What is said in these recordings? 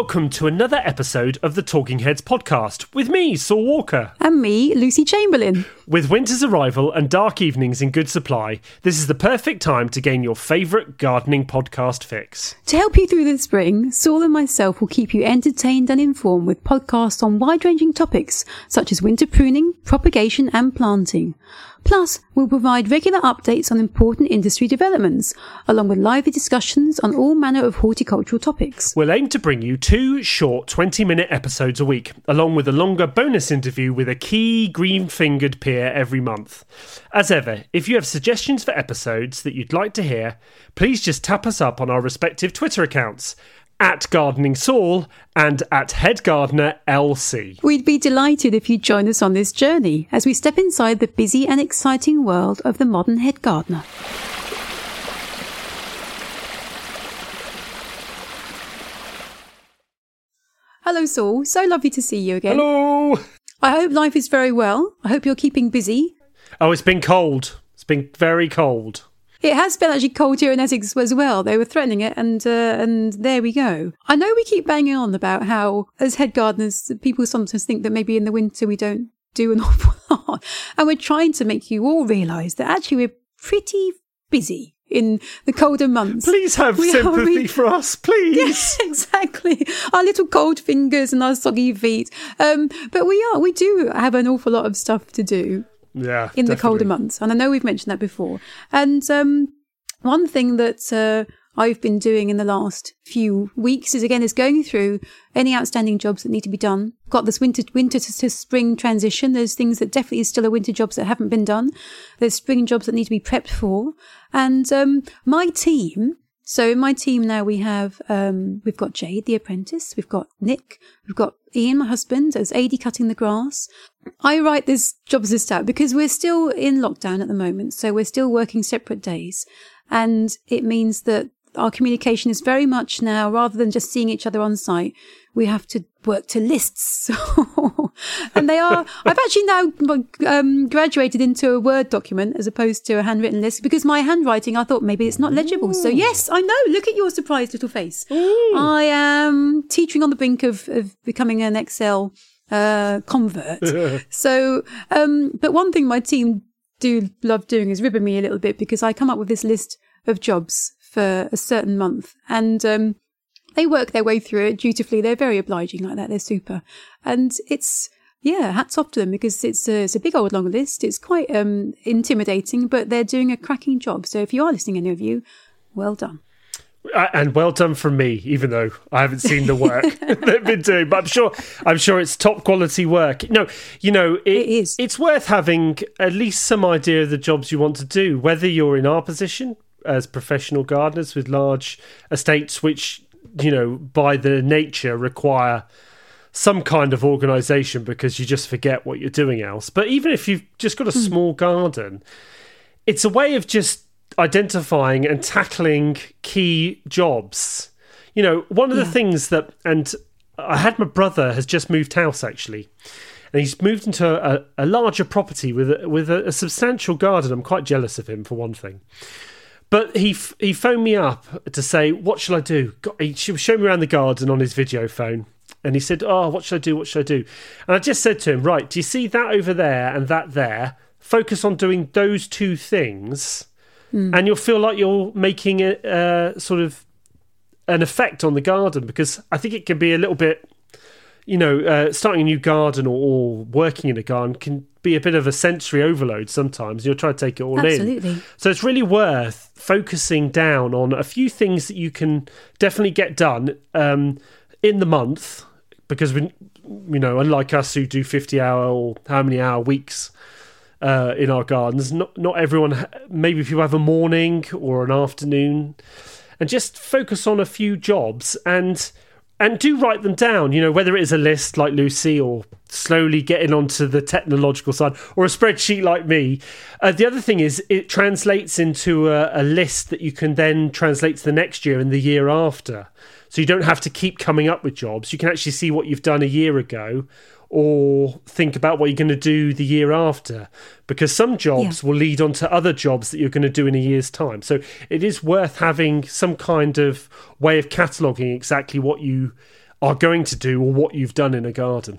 Welcome to another episode of the Talking Heads podcast with me, Saul Walker. And me, Lucy Chamberlain. With winter's arrival and dark evenings in good supply, this is the perfect time to gain your favourite gardening podcast fix. To help you through the spring, Saul and myself will keep you entertained and informed with podcasts on wide ranging topics such as winter pruning, propagation, and planting. Plus, we'll provide regular updates on important industry developments, along with lively discussions on all manner of horticultural topics. We'll aim to bring you two short 20 minute episodes a week, along with a longer bonus interview with a key green fingered peer every month. As ever, if you have suggestions for episodes that you'd like to hear, please just tap us up on our respective Twitter accounts at Gardening Saul and at Head Gardener LC. We'd be delighted if you'd join us on this journey as we step inside the busy and exciting world of the modern head gardener. Hello, Saul. So lovely to see you again. Hello! I hope life is very well. I hope you're keeping busy. Oh, it's been cold. It's been very cold. It has been actually cold here in Essex as well. They were threatening it, and uh, and there we go. I know we keep banging on about how, as head gardeners, people sometimes think that maybe in the winter we don't do an awful lot, and we're trying to make you all realise that actually we're pretty busy in the colder months. Please have We sympathy really- for us, please. Yes, exactly. Our little cold fingers and our soggy feet. Um, but we are, we do have an awful lot of stuff to do Yeah. in the colder months. And I know we've mentioned that before. And um, one thing that uh, I've been doing in the last few weeks is again is going through any outstanding jobs that need to be done. Got this winter winter to, to spring transition. There's things that definitely still are winter jobs that haven't been done. There's spring jobs that need to be prepped for. And um, my team. So in my team now we have um, we've got Jade the apprentice, we've got Nick, we've got Ian my husband as AD cutting the grass. I write this jobs list out because we're still in lockdown at the moment, so we're still working separate days, and it means that our communication is very much now rather than just seeing each other on site, we have to work to lists. and they are, I've actually now um, graduated into a Word document as opposed to a handwritten list because my handwriting, I thought maybe it's not legible. So yes, I know. Look at your surprised little face. I am teetering on the brink of, of becoming an Excel uh, convert. so, um, but one thing my team do love doing is ribbon me a little bit because I come up with this list of jobs for a certain month and, um, they work their way through it dutifully. They're very obliging like that. They're super. And it's, yeah, hats off to them because it's a, it's a big old long list. It's quite, um, intimidating, but they're doing a cracking job. So if you are listening, any of you, well done. And well done from me, even though I haven't seen the work they've been doing. But I'm sure, I'm sure it's top quality work. No, you know, it, It is. It's worth having at least some idea of the jobs you want to do, whether you're in our position as professional gardeners with large estates, which you know by the nature require some kind of organization because you just forget what you're doing else. But even if you've just got a hmm. small garden, it's a way of just identifying and tackling key jobs. You know, one of the things that, and I had my brother has just moved house actually, and he's moved into a, a larger property with a, with a, a substantial garden. I'm quite jealous of him for one thing. But he f- he phoned me up to say, "What shall I do?" God, He showed me around the garden on his video phone, and he said, "Oh, what should I do? What should I do?" And I just said to him, "Right, do you see that over there and that there? Focus on doing those two things, and you'll feel like you're making a uh, sort of an effect on the garden because I think it can be a little bit." You know, uh, starting a new garden or, or working in a garden can be a bit of a sensory overload sometimes. You'll try to take it all in. Absolutely. So it's really worth focusing down on a few things that you can definitely get done um, in the month because we, you know, unlike us who do fifty hour or how many hour weeks uh, in our gardens, not not everyone. Maybe people have a morning or an afternoon, and just focus on a few jobs and and do write them down. You know, whether it is a list like Lucy or slowly getting onto the technological side or a spreadsheet like me. Uh, the other thing is it translates into a, a list that you can then translate to the next year and the year after. So you don't have to keep coming up with jobs. You can actually see what you've done a year ago or think about what you're going to do the year after because some jobs yeah. will lead on to other jobs that you're going to do in a year's time. So it is worth having some kind of way of cataloguing exactly what you are going to do or what you've done in a garden.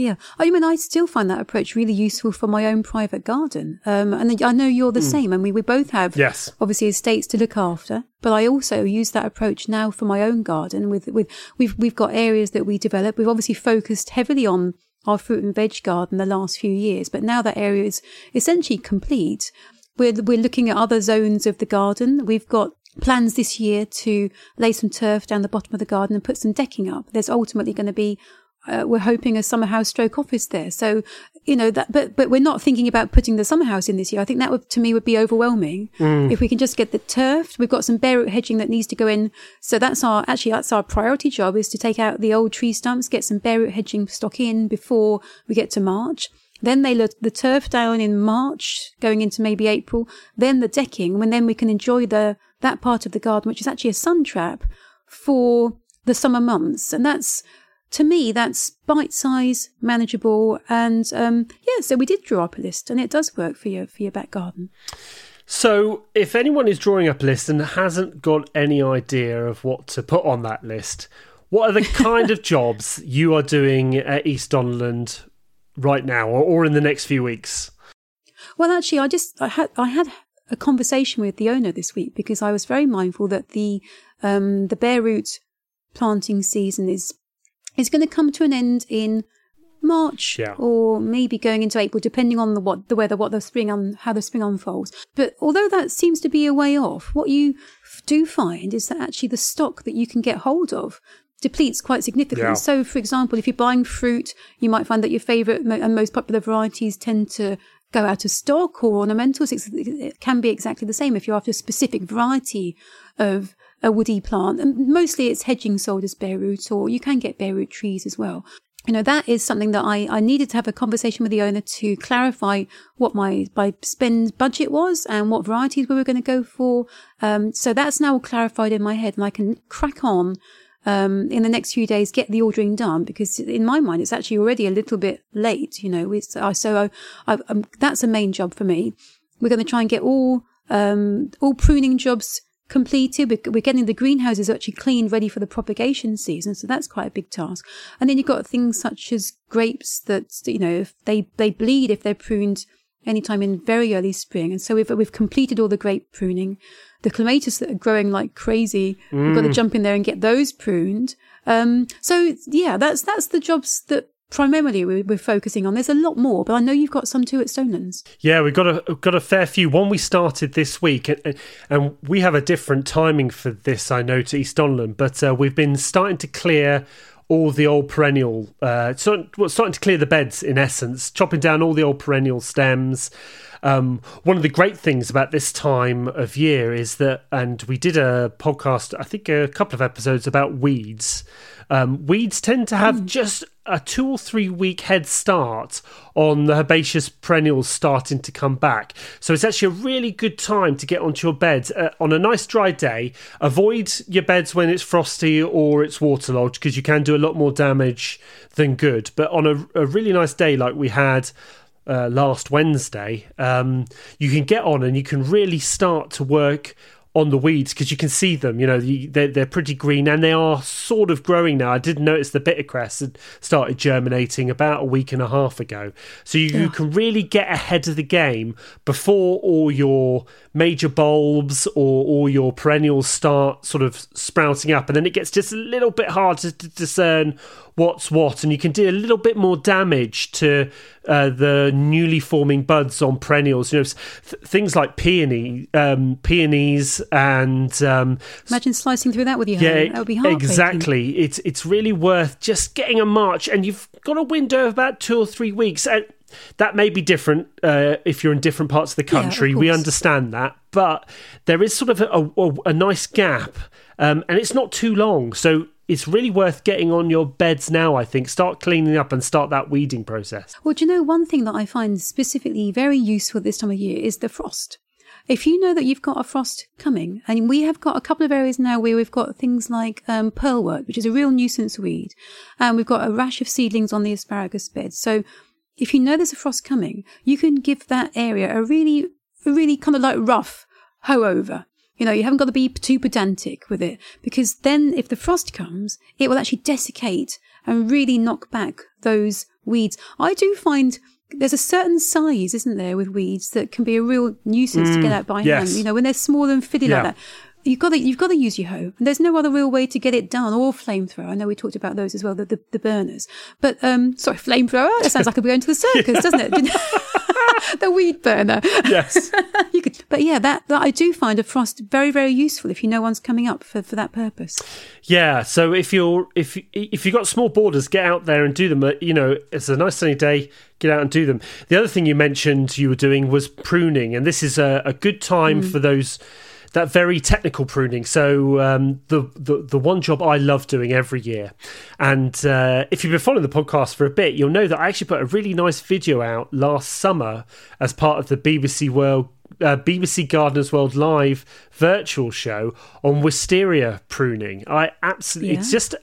Yeah, I mean, I still find that approach really useful for my own private garden. Um, and I know you're the mm. same. I mean, we both have yes. obviously estates to look after, but I also use that approach now for my own garden. With with we've we've got areas that we develop. We've obviously focused heavily on our fruit and veg garden the last few years, but now that area is essentially complete. We're we're looking at other zones of the garden. We've got plans this year to lay some turf down the bottom of the garden and put some decking up. There's ultimately going to be uh, we're hoping a summer house stroke office there. So, you know, that, but, but we're not thinking about putting the summer house in this year. I think that would, to me, would be overwhelming. Mm. If we can just get the turf, we've got some bare root hedging that needs to go in. So that's our, actually, that's our priority job is to take out the old tree stumps, get some bare root hedging stock in before we get to March. Then they let the turf down in March, going into maybe April. Then the decking, when then we can enjoy the, that part of the garden, which is actually a sun trap for the summer months. And that's, to me, that's bite size, manageable, and um, yeah. So we did draw up a list, and it does work for your for your back garden. So, if anyone is drawing up a list and hasn't got any idea of what to put on that list, what are the kind of jobs you are doing at Eastdonland right now, or, or in the next few weeks? Well, actually, I just I had I had a conversation with the owner this week because I was very mindful that the um, the bare root planting season is is going to come to an end in March yeah. or maybe going into April, depending on the what the weather, what the spring un, how the spring unfolds. But although that seems to be a way off, what you do find is that actually the stock that you can get hold of depletes quite significantly. Yeah. So, for example, if you're buying fruit, you might find that your favourite and most popular varieties tend to go out of stock or ornamentals. It can be exactly the same if you're after a specific variety of a woody plant. And mostly it's hedging sold as bare root, or you can get bare root trees as well. You know, that is something that I, I needed to have a conversation with the owner to clarify what my, my spend budget was and what varieties we were going to go for. Um, so that's now clarified in my head and I can crack on um, in the next few days, get the ordering done because in my mind, it's actually already a little bit late, you know, it's, uh, so I, I, um, that's a main job for me. We're going to try and get all, um, all pruning jobs completed. We're getting the greenhouses actually cleaned, ready for the propagation season. So that's quite a big task. And then you've got things such as grapes that, you know, if they, they bleed if they're pruned anytime in very early spring. And so we've, we've completed all the grape pruning. The clematis that are growing like crazy, mm. we've got to mm. jump in there and get those pruned. Um, so yeah, that's, that's the jobs that primarily we're, focusing on. There's a lot more, but I know you've got some too at Stonelands. Yeah, we've got a got a fair few. One we started this week, and, and we have a different timing for this. I know to Eastdonland, but uh, we've been starting to clear all the old perennial, uh, starting to clear the beds in essence, chopping down all the old perennial stems. Um, one of the great things about this time of year is that, and we did a podcast, I think a couple of episodes about weeds. Um, weeds tend to have mm. just a two or three week head start on the herbaceous perennials starting to come back. So it's actually a really good time to get onto your beds uh, on a nice dry day. Avoid your beds when it's frosty or it's waterlogged because you can do a lot more damage than good. But on a, a really nice day like we had uh, last Wednesday, um, you can get on and you can really start to work on the weeds because you can see them. You know, they're, they're pretty green and they are sort of growing now. I did notice the bittercress had started germinating about a week and a half ago. So you, you can really get ahead of the game before all your major bulbs or all your perennials start sort of sprouting up. And then it gets just a little bit harder to discern what's what, and you can do a little bit more damage to uh, the newly forming buds on perennials. You know, th- things like peony, um, peonies, and um, imagine slicing through that with your yeah, hand. That would be hard. Exactly. It's it's really worth just getting a march, and you've got a window of about two or three weeks. And that may be different uh, if you're in different parts of the country. Yeah, of we understand that, but there is sort of a, a, a nice gap, um, and it's not too long. So it's really worth getting on your beds now, I think. Start cleaning up and start that weeding process. Well, do you know one thing that I find specifically very useful this time of year is the frost. if you know that you've got a frost coming, and we have got a couple of areas now where we've got things like um, pearlwort, which is a real nuisance weed, and we've got a rash of seedlings on the asparagus bed. So if you know there's a frost coming, you can give that area a really, a really kind of like rough hoe over. You know, you haven't got to be too pedantic with it because then if the frost comes, it will actually desiccate and really knock back those weeds. I do find there's a certain size, isn't there, with weeds that can be a real nuisance to get mm, out by yes. hand. You know, when they're small and fiddly Yeah. like that. You've got to you've got to use your hoe. And there's no other real way to get it done or flamethrower. I know we talked about those as well, the the, the burners. But um sorry, flamethrower. That sounds like we're going to the circus, doesn't it? the weed burner. Yes. you could, but yeah, that, that I do find a frost very very useful if you know one's coming up for, for that purpose. Yeah, so if you're if if you've got small borders, get out there and do them. Uh, You know, it's a nice sunny day. Get out and do them. The other thing you mentioned you were doing was pruning, and this is a, a good time for those that very technical pruning. So um, the, the the one job I love doing every year, and uh, if you've been following the podcast for a bit, you'll know that I actually put a really nice video out last summer as part of the BBC World uh, BBC Gardeners World Live virtual show on wisteria pruning. I absolutely, it's just,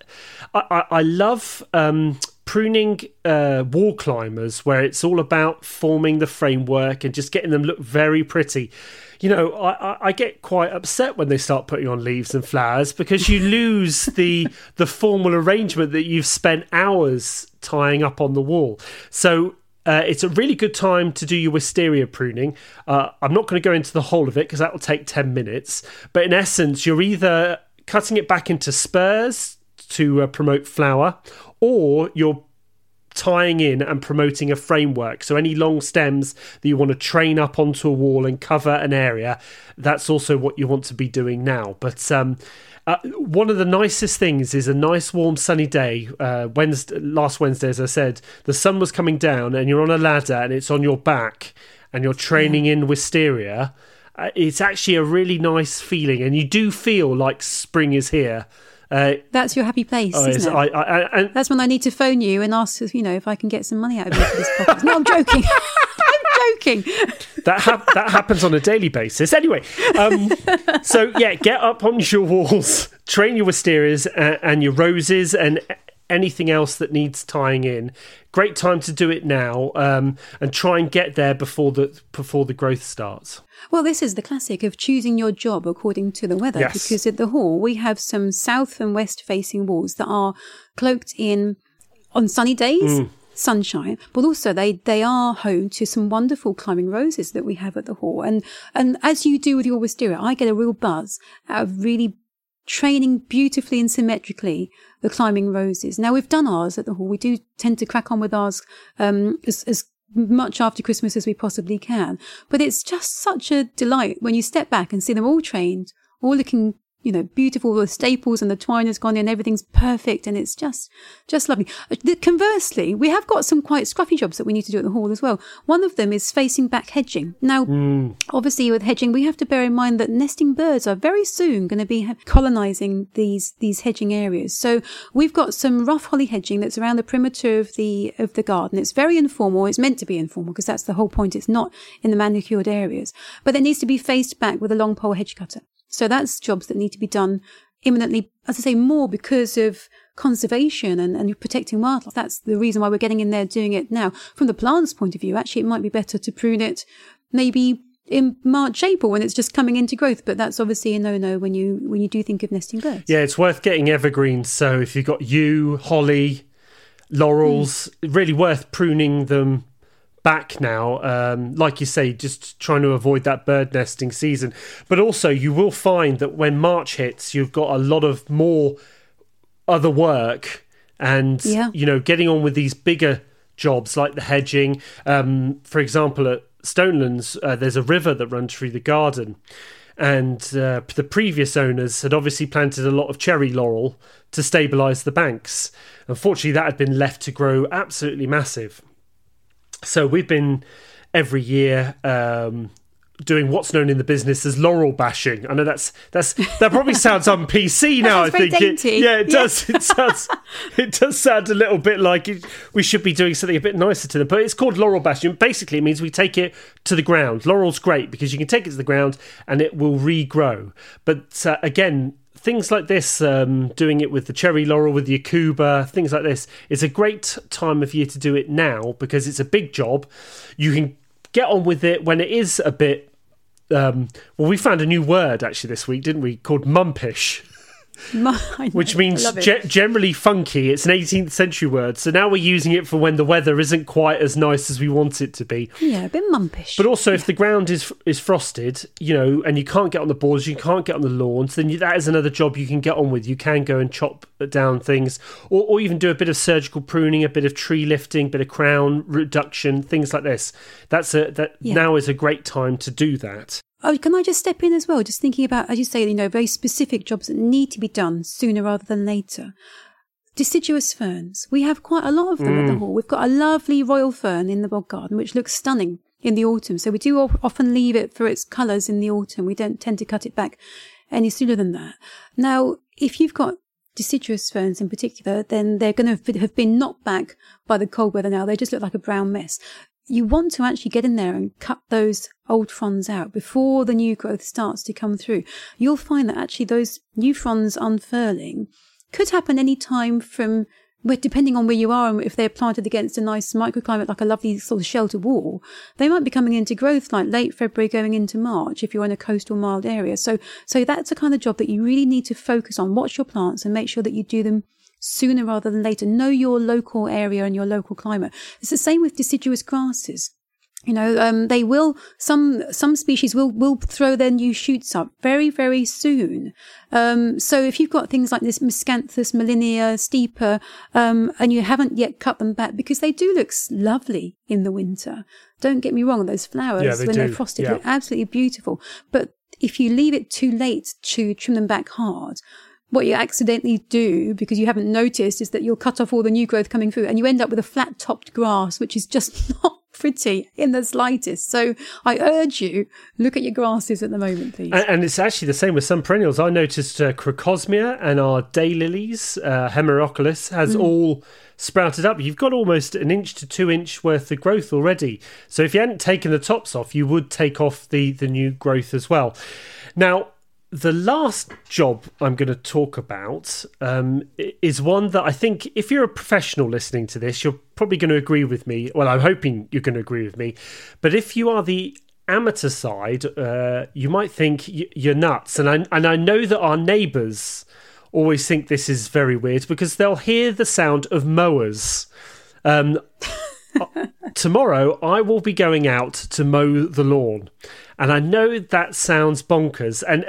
I, I, I love um, pruning uh, wall climbers where it's all about forming the framework and just getting them look very pretty. You know, I, I, I get quite upset when they start putting on leaves and flowers because you lose the the formal arrangement that you've spent hours tying up on the wall. So uh, it's a really good time to do your wisteria pruning. Uh, I'm not going to go into the whole of it because that will take 10 minutes. But in essence, you're either cutting it back into spurs to uh, promote flower, or you're tying in and promoting a framework. So any long stems that you want to train up onto a wall and cover an area, that's also what you want to be doing now. But um, uh, one of the nicest things is a nice warm sunny day. Uh, Wednesday, last Wednesday, as I said, the sun was coming down and you're on a ladder and it's on your back and you're training in wisteria. Uh, it's actually a really nice feeling, and you do feel like spring is here. Uh, That's your happy place, oh, isn't it? I, I, and That's when I need to phone you and ask, you know, if I can get some money out of you for this podcast. No, I'm joking. I'm joking. that hap- that happens on a daily basis. Anyway, um, so yeah, get up on your walls, train your wisterias and, and your roses and anything else that needs tying in. Great time to do it now, um, and try and get there before the before the growth starts. Well, this is the classic of choosing your job according to the weather. Yes. Because at the hall, we have some south and west facing walls that are cloaked in, on sunny days, sunshine, but also they, they are home to some wonderful climbing roses that we have at the hall. And, and as you do with your wisteria, I get a real buzz out of really training beautifully and symmetrically the climbing roses. Now we've done ours at the hall. We do tend to crack on with ours um, as, as much after Christmas as we possibly can. But it's just such a delight when you step back and see them all trained, all looking, you know, beautiful. The staples and the twine has gone in, everything's perfect, and it's just, just lovely. Conversely, we have got some quite scruffy jobs that we need to do at the hall as well. One of them is facing back hedging. Now, hmm. obviously with hedging, we have to bear in mind that nesting birds are very soon going to be colonizing these, these hedging areas. So we've got some rough holly hedging that's around the perimeter of the, of the garden. It's very informal. It's meant to be informal because that's the whole point. It's not in the manicured areas, but it needs to be faced back with a long pole hedge cutter. So that's jobs that need to be done imminently, as I say, more because of conservation and, and protecting wildlife. That's the reason why we're getting in there doing it now. From the plant's point of view, actually, it might be better to prune it maybe in March, April when it's just coming into growth. But that's obviously a no-no when you when you do think of nesting birds. Yeah, it's worth getting evergreens. So if you've got yew, holly, laurels, mm. really worth pruning them back now. Um, like you say, just trying to avoid that bird nesting season. But also, you will find that when March hits, you've got a lot of more other work and Yeah. you know getting on with these bigger jobs like the hedging um, for example at stonelands uh, there's a river that runs through the garden and uh, the previous owners had obviously planted a lot of cherry laurel to stabilize the banks unfortunately that had been left to grow absolutely massive so we've been every year um, doing what's known in the business as laurel bashing. I know that's that's that probably sounds on PC now. I think it, yeah, it does. It sounds it does sound a little bit like it, we should be doing something a bit nicer to them. But it's called laurel bashing. Basically, it means we take it to the ground. Laurel's great because you can take it to the ground and it will regrow. But uh, again, things like this, um, doing it with the cherry laurel, with the Aucuba, things like this, is a great time of year to do it now because it's a big job. You can get on with it when it is a bit. Um, well, we found a new word actually this week, didn't we? Called mumpish. which means ge- generally funky. It's an 18th century word, so now we're using it for when the weather isn't quite as nice as we want it to be. Yeah, a bit mumpish. But also, if the ground is is frosted, you know, and you can't get on the borders, you can't get on the lawns, then you, that is another job you can get on with. You can go and chop down things, or, or even do a bit of surgical pruning, a bit of tree lifting, a bit of crown reduction, things like this. That's a that yeah. now is a great time to do that. Oh, can I just step in as well? Just thinking about, as you say, you know, very specific jobs that need to be done sooner rather than later. Deciduous ferns. We have quite a lot of them mm. at the mm. hall. We've got a lovely royal fern in the bog garden, which looks stunning in the autumn. So we do often leave it for its colours in the autumn. We don't tend to cut it back any sooner than that. Now, if you've got deciduous ferns in particular, then they're going to have been knocked back by the cold weather now. They just look like a brown mess you want to actually get in there and cut those old fronds out before the new growth starts to come through. You'll find that actually those new fronds unfurling could happen any time from depending on where you are and if they're planted against a nice microclimate like a lovely sort of shelter wall, they might be coming into growth like late February going into March if you're in a coastal mild area. So, so that's the kind of job that you really need to focus on. Watch your plants and make sure that you do them sooner rather than later. Know your local area and your local climate. It's the same with deciduous grasses. You know, um, they will some some species will will throw their new shoots up very very soon. Um, so if you've got things like this Miscanthus Molinia stipa, um, and you haven't yet cut them back because they do look lovely in the winter. Don't get me wrong; those flowers yeah, they when do. they're frosted yeah. look absolutely beautiful. But if you leave it too late to trim them back hard, what you accidentally do because you haven't noticed is that you'll cut off all the new growth coming through and you end up with a flat topped grass, which is just not pretty in the slightest. So I urge you, look at your grasses at the moment, please. And, and it's actually the same with some perennials. I noticed uh, Crocosmia and our daylilies, uh, Hemerocallis, has mm. all sprouted up. You've got almost an inch to two inch worth of growth already. So if you hadn't taken the tops off, you would take off the, the new growth as well. Now, the last job I'm going to talk about um, is one that I think, if you're a professional listening to this, you're probably going to agree with me. Well, I'm hoping you're going to agree with me. But if you are the amateur side, uh, you might think you're nuts. And I, and I know that our neighbours always think this is very weird because they'll hear the sound of mowers. Um, tomorrow, I will be going out to mow the lawn. And I know that sounds bonkers, and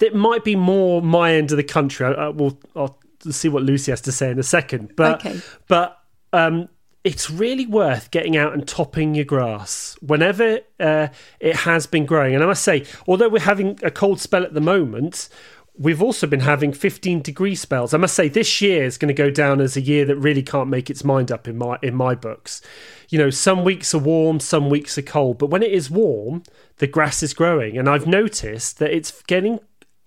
it might be more my end of the country. I, I will, I'll see what Lucy has to say in a second. But, okay. but um, it's really worth getting out and topping your grass whenever uh, it has been growing. And I must say, although we're having a cold spell at the moment, we've also been having 15 degree spells. I must say this year is going to go down as a year that really can't make its mind up in my in my books. You know, some weeks are warm, some weeks are cold, but when it is warm, the grass is growing and I've noticed that it's getting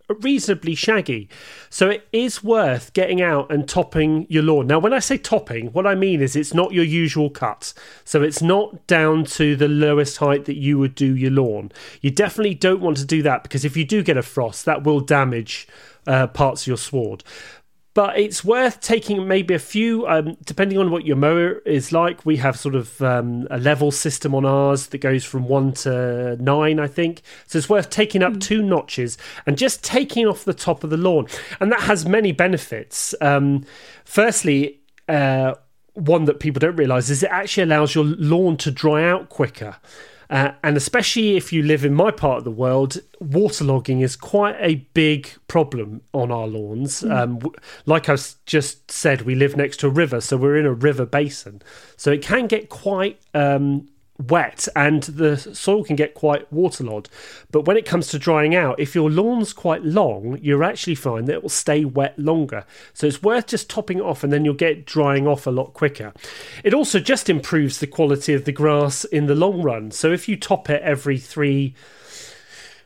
reasonably shaggy. So it is worth getting out and topping your lawn. Now, when I say topping, what I mean is it's not your usual cut. So it's not down to the lowest height that you would do your lawn. You definitely don't want to do that because if you do get a frost, that will damage uh, parts of your sward but it's worth taking maybe a few, um, depending on what your mower is like. We have sort of um, a level system on ours that goes from one to nine, I think. So it's worth taking up mm. two notches and just taking off the top of the lawn. And that has many benefits. Um, firstly, uh, one that people don't realize is it actually allows your lawn to dry out quicker. Uh, and especially if you live in my part of the world, waterlogging is quite a big problem on our lawns. Mm. Um, like I just said, we live next to a river, so we're in a river basin. So it can get quite um, wet and the soil can get quite waterlogged. But when it comes to drying out, if your lawn's quite long, you'll actually find that it will stay wet longer. So it's worth just topping off and then you'll get drying off a lot quicker. It also just improves the quality of the grass in the long run. So if you top it every three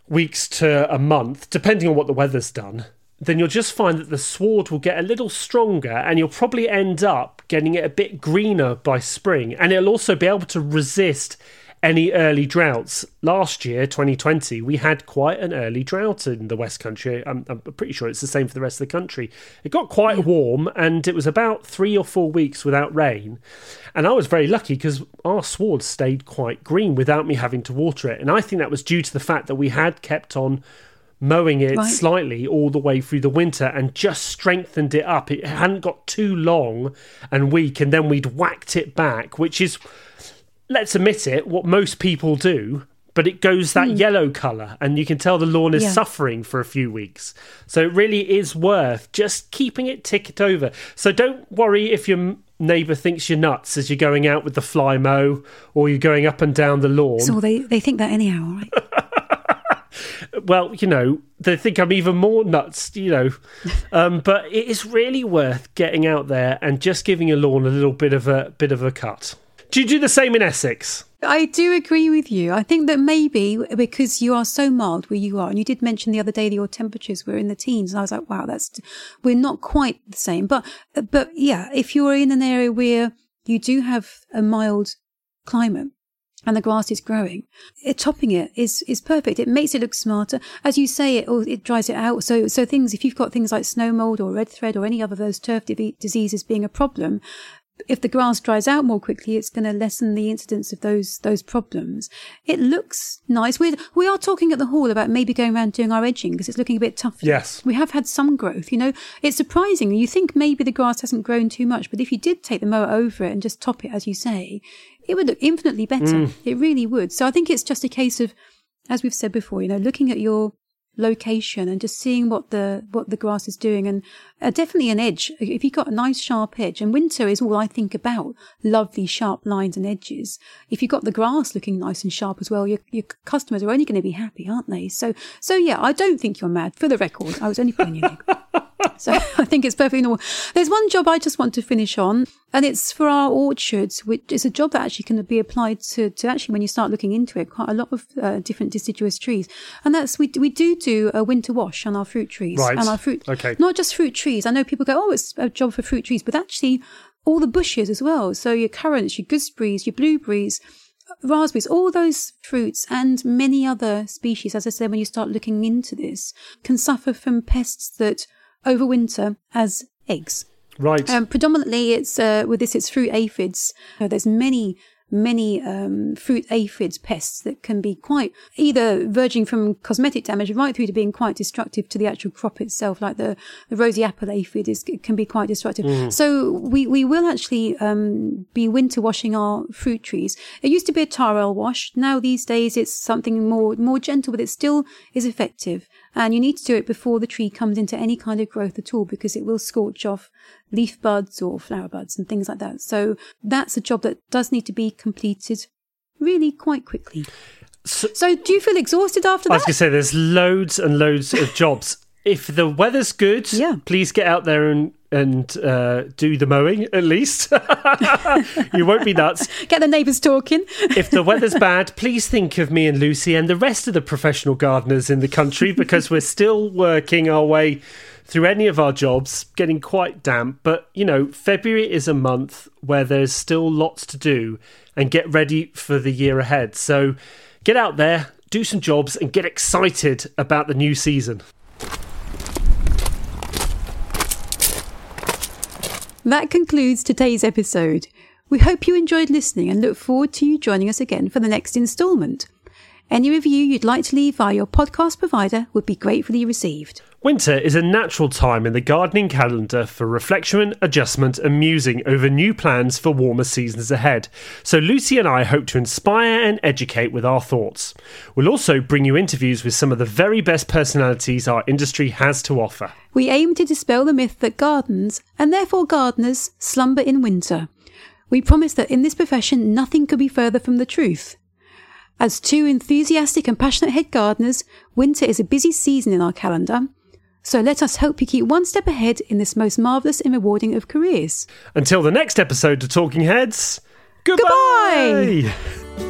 weeks to a month, depending on what the weather's done, then you'll just find that the sward will get a little stronger and you'll probably end up getting it a bit greener by spring. And it'll also be able to resist any early droughts. Last year, 2020, we had quite an early drought in the West Country. I'm, I'm pretty sure it's the same for the rest of the country. It got quite warm and it was about three or four weeks without rain. And I was very lucky because our sward stayed quite green without me having to water it. And I think that was due to the fact that we had kept on mowing it Right. slightly all the way through the winter and just strengthened it up. It hadn't got too long and weak, and then we'd whacked it back, which is, let's admit it, what most people do. But it goes that hmm. yellow colour, and you can tell the lawn is. Yeah. suffering for a few weeks. So it really is worth just keeping it ticked over. So don't worry if your neighbour thinks you're nuts as you're going out with the Flymo or you're going up and down the lawn. So they, they think that anyhow, right? well, you know, they think I'm even more nuts, you know. Um, but it is really worth getting out there and just giving your lawn a little bit of a bit of a cut. Do you do the same in Essex? I do agree with you. I think that maybe because you are so mild where you are, and you did mention the other day that your temperatures were in the teens, and I was like, wow, that's we're not quite the same. But but yeah, if you're in an area where you do have a mild climate and the grass is growing, it, topping it is is perfect. It makes it look smarter, as you say. It it dries it out. So so things if you've got things like snow mold or red thread or any other of those turf di- diseases being a problem, if the grass dries out more quickly, it's going to lessen the incidence of those those problems. It looks nice. We we are talking at the hall about maybe going around doing our edging because it's looking a bit tough. Yes. we have had some growth. You know, it's surprising. You think maybe the grass hasn't grown too much, but if you did take the mower over it and just top it, as you say, it would look infinitely better. Mm. It really would. So I think it's just a case of, as we've said before, you know, looking at your location and just seeing what the what the grass is doing. And uh, definitely an edge. If you've got a nice sharp edge and winter is all i think about lovely sharp lines and edges. If you've got the grass looking nice and sharp as well your, your customers are only going to be happy aren't they? So so yeah i don't think you're mad. For the record i was only pulling your leg so I think it's perfectly normal. There's one job I just want to finish on, and it's for our orchards, which is a job that actually can be applied to, to actually when you start looking into it, quite a lot of uh, different deciduous trees. And that's we we do do a winter wash on our fruit trees Right. and our fruit. Okay. Not just fruit trees. I know people go, oh, it's a job for fruit trees, but actually all the bushes as well. So your currants, your gooseberries, your blueberries raspberries, all those fruits and many other species, as I said, when you start looking into this, can suffer from pests that overwinter as eggs. Right. Um, predominantly, it's uh, with this, it's fruit aphids. Uh, there's many, many um, fruit aphids pests that can be quite either verging from cosmetic damage right through to being quite destructive to the actual crop itself. Like the, the rosy apple aphid is can be quite destructive. So we we will actually um, be winter washing our fruit trees. It used to be a tar oil wash. Now these days it's something more more gentle, but it still is effective. And you need to do it before the tree comes into any kind of growth at all because it will scorch off leaf buds or flower buds and things like that. So that's a job that does need to be completed really quite quickly. So- So, do you feel exhausted after I was that? going to say there's loads and loads of jobs. If the weather's good, Yeah. please get out there and and uh, do the mowing at least. you won't be nuts. Get the neighbours talking. If the weather's bad, please think of me and Lucy and the rest of the professional gardeners in the country because we're still working our way through any of our jobs, getting quite damp. But, you know, February is a month where there's still lots to do and get ready for the year ahead. So get out there, do some jobs, and get excited about the new season. That concludes today's episode. We hope you enjoyed listening and look forward to you joining us again for the next instalment. Any review you'd like to leave via your podcast provider would be gratefully received. Winter is a natural time in the gardening calendar for reflection, adjustment, and musing over new plans for warmer seasons ahead. So, Lucy and I hope to inspire and educate with our thoughts. We'll also bring you interviews with some of the very best personalities our industry has to offer. We aim to dispel the myth that gardens, and therefore gardeners, slumber in winter. We promise that in this profession, nothing could be further from the truth. As two enthusiastic and passionate head gardeners, winter is a busy season in our calendar. So let us hope you keep one step ahead in this most marvellous and rewarding of careers. Until the next episode of Talking Heads, goodbye! Goodbye!